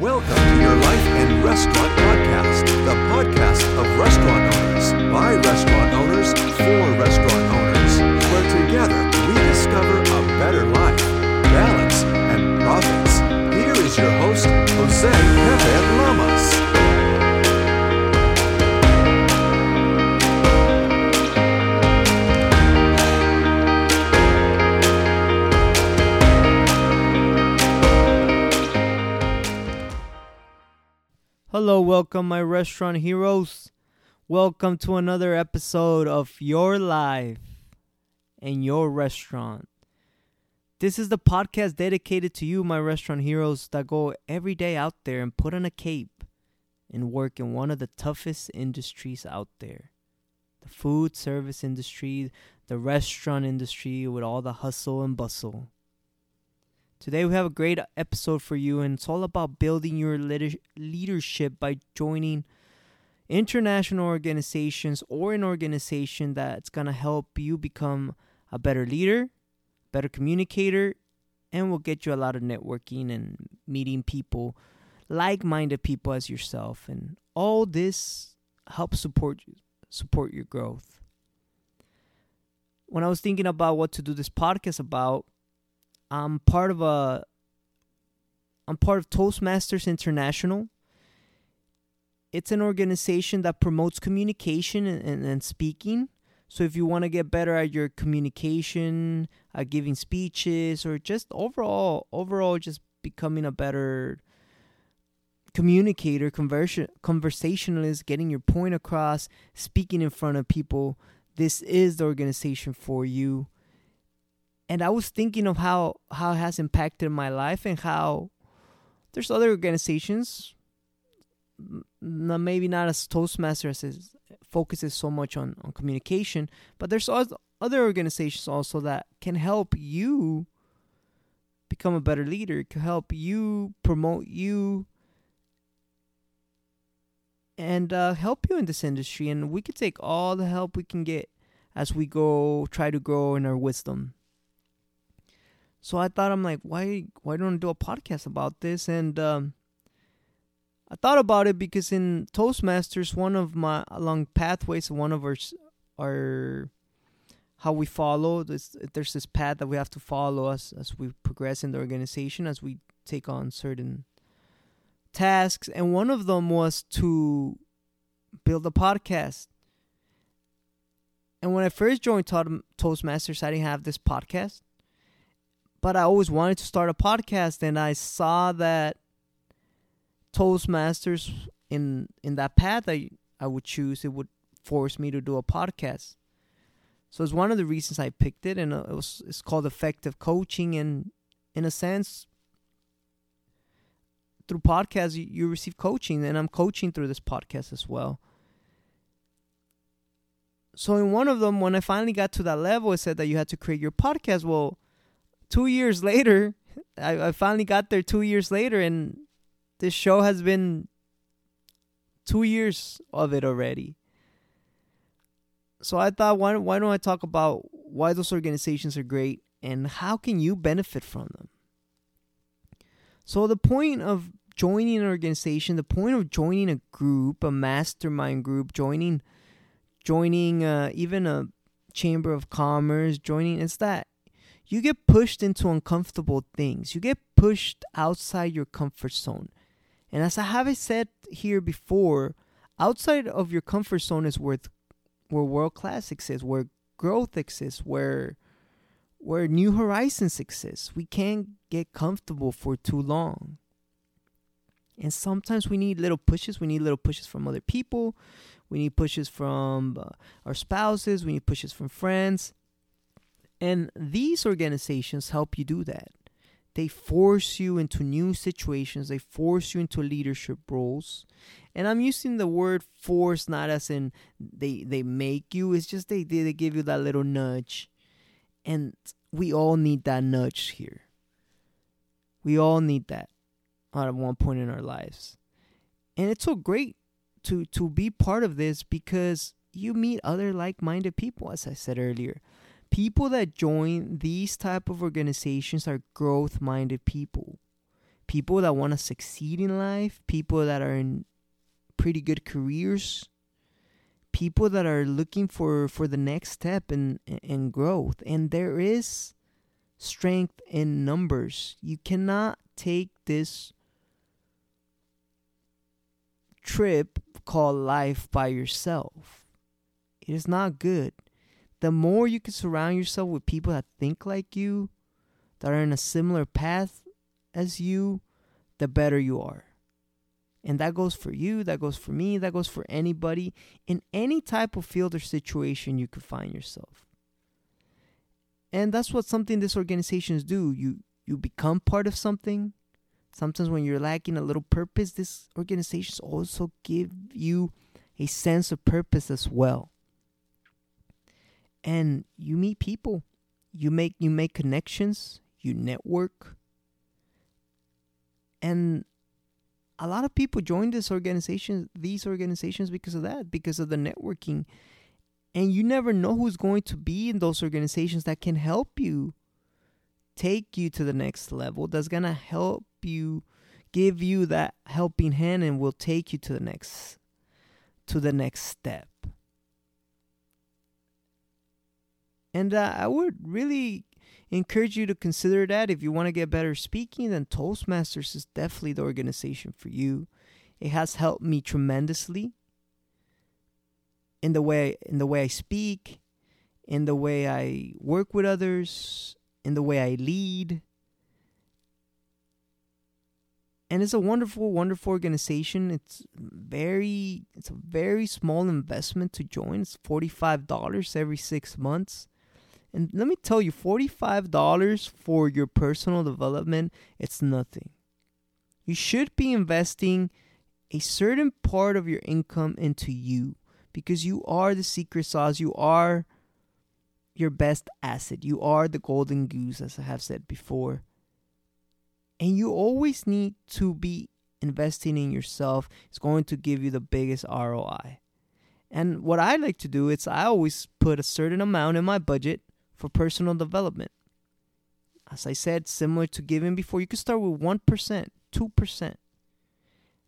Welcome to your Life and Restaurant Podcast, the podcast of restaurant owners, by restaurant owners, for restaurant Hello, welcome, my restaurant heroes. Welcome to another episode of Your Life and Your Restaurant. This is the podcast dedicated to you, my restaurant heroes, that go every day out there and put on a cape and work in one of the toughest industries out there the food service industry, the restaurant industry, with all the hustle and bustle. Today we have a great episode for you, and it's all about building your leader- leadership by joining international organizations or an organization that's gonna help you become a better leader, better communicator, and will get you a lot of networking and meeting people, like-minded people as yourself, and all this helps support you, support your growth. When I was thinking about what to do this podcast about, I'm part of a I'm part of Toastmasters International. It's an organization that promotes communication and, and, speaking. So if you want to get better at your communication, at giving speeches, or just overall overall just becoming a better communicator, conversion conversationalist, getting your point across, speaking in front of people, this is the organization for you and I was thinking of how how it has impacted my life and how there's other organizations, n- maybe not as Toastmasters as focuses so much on on communication, but there's oth- other organizations also that can help you become a better leader, can help you promote you. And uh, help you in this industry, and we can take all the help we can get as we go try to grow in our wisdom. So I thought I'm like, why why don't I do a podcast about this? And um, I thought about it because in Toastmasters, one of my along pathways, one of our our how we follow this, there's this path that we have to follow as as we progress in the organization, as we take on certain tasks, and one of them was to build a podcast. And when I first joined Toastmasters, I didn't have this podcast but I always wanted to start a podcast and I saw that Toastmasters in in that path I I would choose it would force me to do a podcast. So it's one of the reasons I picked it and uh, it was it's called effective coaching and in a sense through podcasts you, you receive coaching and I'm coaching through this podcast as well. So in one of them when I finally got to that level it said that you had to create your podcast well two years later, I, I finally got there two years later, and this show has been two years of it already. So I thought, why why don't I talk about why those organizations are great and how can you benefit from them? So the point of joining an organization, the point of joining a group, a mastermind group, joining joining uh, even a chamber of commerce, joining is that you get pushed into uncomfortable things. You get pushed outside your comfort zone. And as I have said here before, outside of your comfort zone is where where world class exists, where growth exists, where where new horizons exist. We can't get comfortable for too long. And sometimes we need little pushes. We need little pushes from other people. We need pushes from uh, our spouses. We need pushes from friends. And these organizations help you do that. They force you into new situations, they force you into leadership roles. And I'm using the word force not as in they they make you, it's just they they give you that little nudge. And we all need that nudge here. We all need that at one point in our lives. And it's so great to to be part of this because you meet other like-minded people as I said earlier people that join these type of organizations are growth minded people people that want to succeed in life, people that are in pretty good careers, people that are looking for for the next step in in growth. And there is strength in numbers. You cannot take this trip called life by yourself. It is not good. The more you can surround yourself with people that think like you, that are in a similar path as you, the better you are. And that goes for you, that goes for me, that goes for anybody in any type of field or situation you could find yourself. And that's what something these organizations do. You you become part of something. Sometimes when you're lacking a little purpose, these organizations also give you a sense of purpose as well. And you meet people. You make you make connections, you network. And a lot of people join this organization these organizations because of that, because of the networking. And you never know who's going to be in those organizations that can help you take you to the next level, that's going to help you give you that helping hand and will take you to the next to the next step. And uh, I would really encourage you to consider that if you want to get better speaking, then Toastmasters is definitely the organization for you. It has helped me tremendously in the way in the way I speak, in the way I work with others, in the way I lead. And it's a wonderful, wonderful organization. It's very it's a very small investment to join. It's forty five dollars every six months. And let me tell you, $45 for your personal development, it's nothing. You should be investing a certain part of your income into you because you are the secret sauce. You are your best asset. You are the golden goose, as I have said before. And you always need to be investing in yourself. It's going to give you the biggest ROI. And what I like to do is I always put a certain amount in my budget for personal development. As I said, similar to giving before, you can start with 1%, 2%.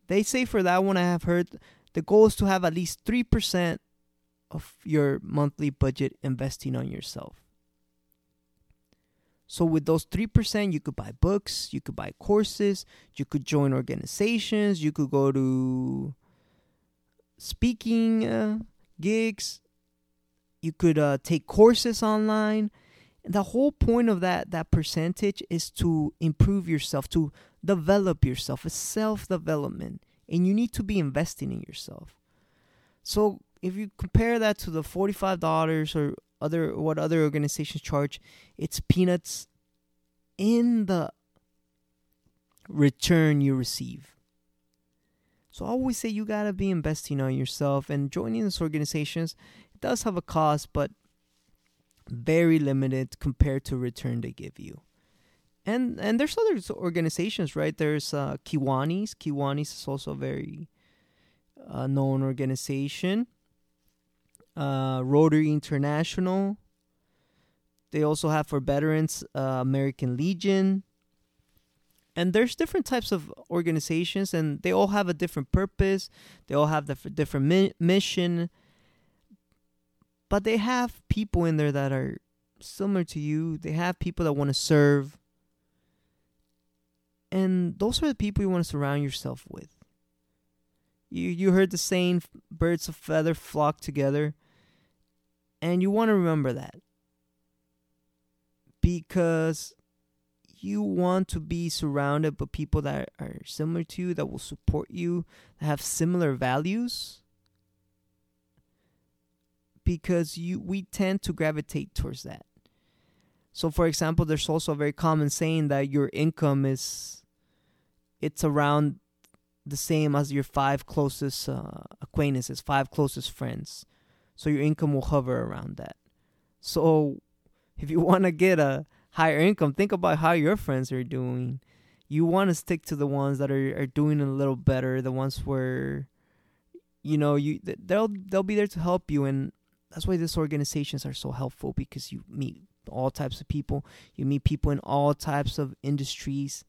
They say for that one, I have heard the goal is to have at least 3% of your monthly budget investing on yourself. So, with those 3%, you could buy books, you could buy courses, you could join organizations, you could go to speaking uh, gigs, you could uh, take courses online. The whole point of that that percentage is to improve yourself to develop yourself. It's self development and you need to be investing in yourself. So if you compare that to the $45 or other what other organizations charge it's peanuts in the return you receive. So i always say you got to be investing on yourself and joining these organizations does have a cost, but very limited compared to return they give you. And and there's other organizations, right? There's uh, Kiwanis. Kiwanis is also a very uh, known organization. Uh, Rotary International. They also have for veterans uh, American Legion. And there's different types of organizations, and they all have a different purpose. They all have the different mi- mission but they have people in there that are similar to you. They have people that want to serve. And those are the people you want to surround yourself with. You you heard the saying birds of feather flock together. And you want to remember that. Because you want to be surrounded by people that are similar to you, that will support you, that have similar values because you we tend to gravitate towards that. So for example, there's also a very common saying that your income is it's around the same as your five closest uh, acquaintances, five closest friends. So your income will hover around that. So if you want to get a higher income, think about how your friends are doing. You want to stick to the ones that are, are doing a little better, the ones where you know you they'll they'll be there to help you and that's why these organizations are so helpful because you meet all types of people. You meet people in all types of industries.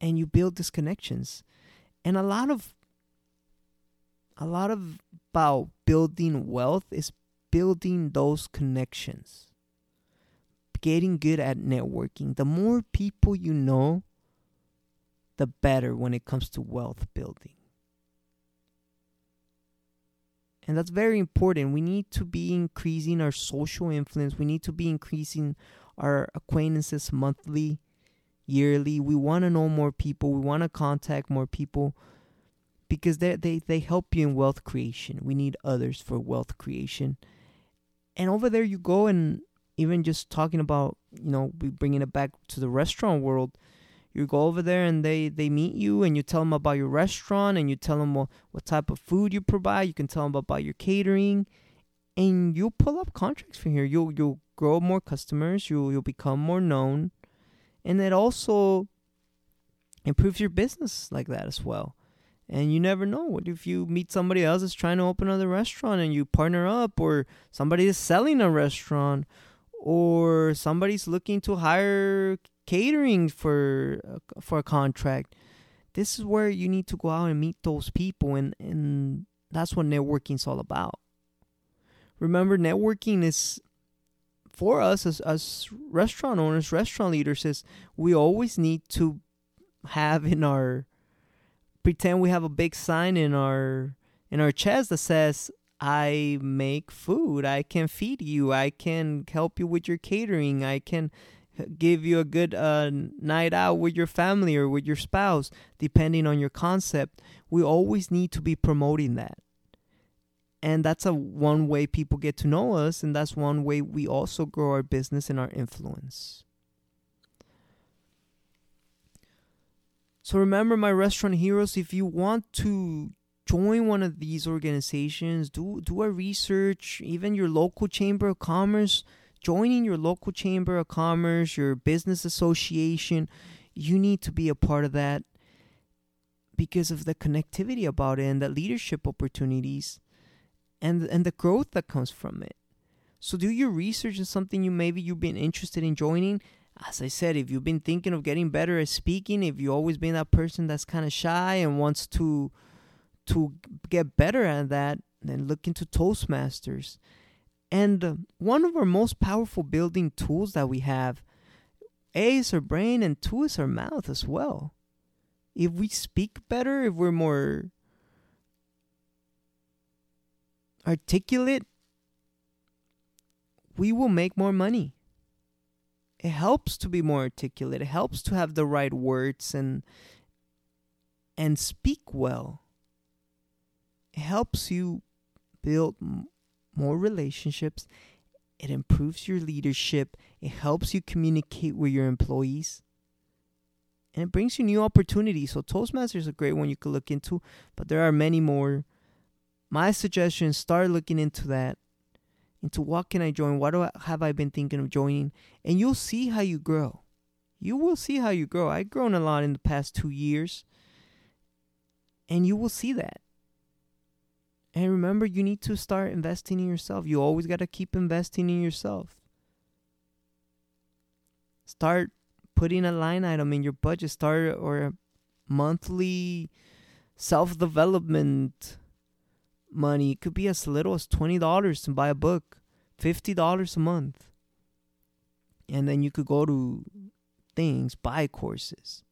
and you build these connections. And a lot of a lot of about building wealth is building those connections. Getting good at networking. The more people you know, the better when it comes to wealth building. And that's very important. We need to be increasing our social influence. We need to be increasing our acquaintances monthly, yearly. We want to know more people. We want to contact more people because they, they, they help you in wealth creation. We need others for wealth creation. And over there, you go and even just talking about, you know, we bringing it back to the restaurant world you go over there and they they meet you and you tell them about your restaurant and you tell them what, what type of food you provide. You can tell them about your catering. And you'll pull up contracts from here. You'll you'll grow more customers. You'll you'll become more known. And it also improves your business like that as well. And you never know what if you meet somebody else that's trying to open another restaurant and you partner up or somebody is selling a restaurant or somebody's looking to hire catering for for a contract this is where you need to go out and meet those people and and that's what networking is all about. Remember networking is for us as, as restaurant owners restaurant leaders is we always need to have in our pretend we have a big sign in our in our chest that says I make food. I can feed you. I can help you with your catering. I can give you a good uh, night out with your family or with your spouse, depending on your concept. We always need to be promoting that. And that's a one way people get to know us, and that's one way we also grow our business and our influence. So remember my restaurant heroes, if you want to join one of these organizations, do do a research, even your local chamber of commerce, joining your local chamber of commerce, your business association, you need to be a part of that because of the connectivity about it and the leadership opportunities and and the growth that comes from it. So do your research on something you maybe you've been interested in joining. As I said, if you've been thinking of getting better at speaking, if you've always been that person that's kind of shy and wants to to get better at that, then look into Toastmasters. And one of our most powerful building tools that we have, A is our brain and two is our mouth as well. If we speak better, if we're more articulate, we will make more money. It helps to be more articulate. It helps to have the right words and and speak well. Helps you build more relationships. It improves your leadership. It helps you communicate with your employees. And it brings you new opportunities. So Toastmasters is a great one you could look into, but there are many more. My suggestion start looking into that. Into what can I join? What do I, have I been thinking of joining? And you'll see how you grow. You will see how you grow. I've grown a lot in the past two years. And you will see that. And remember, you need to start investing in yourself. You always got to keep investing in yourself. Start putting a line item in your budget. Start or monthly self development money. It could be as little as $20 to buy a book, $50 a month. And then you could go to things, buy courses.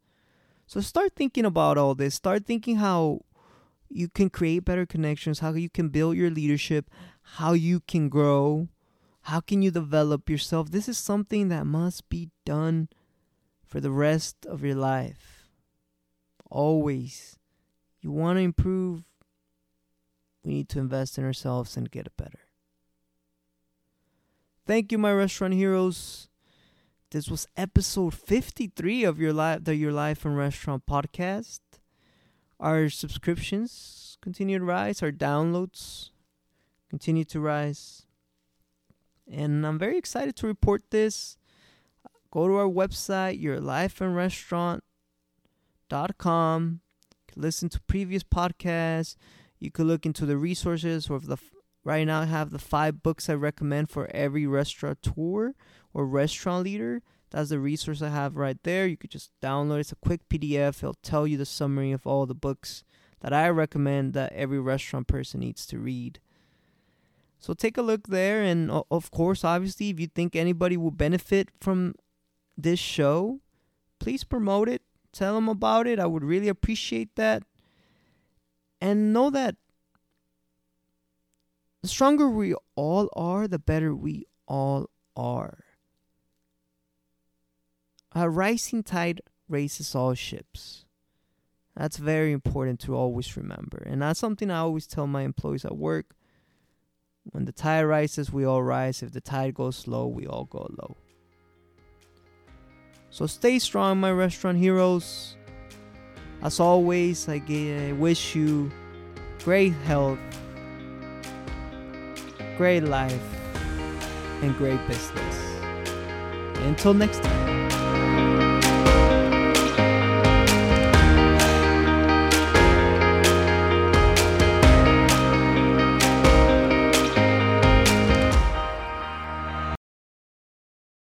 So start thinking about all this. Start thinking how you can create better connections, how you can build your leadership, how you can grow, how can you develop yourself. This is something that must be done for the rest of your life. Always. You want to improve, we need to invest in ourselves and get it better. Thank you, my restaurant heroes. This was episode 53 of your life, the Your Life and Restaurant podcast. Our subscriptions continue to rise, our downloads continue to rise. And I'm very excited to report this. Go to our website, yourlifeandrestaurant.com. Listen to previous podcasts. You could look into the resources or the right now I have the five books I recommend for every restaurateur or restaurant leader That's the resource I have right there. You could just download it. It's a quick PDF. It'll tell you the summary of all the books that I recommend that every restaurant person needs to read. So take a look there. And of course, obviously, if you think anybody will benefit from this show, please promote it. Tell them about it. I would really appreciate that. And know that the stronger we all are, the better we all are. Uh, A rising tide raises all ships. That's very important to always remember. And that's something I always tell my employees at work. When the tide rises, we all rise. If the tide goes low, we all go low. So stay strong, my restaurant heroes. As always, I wish you great health, great life, and great business. Until next time.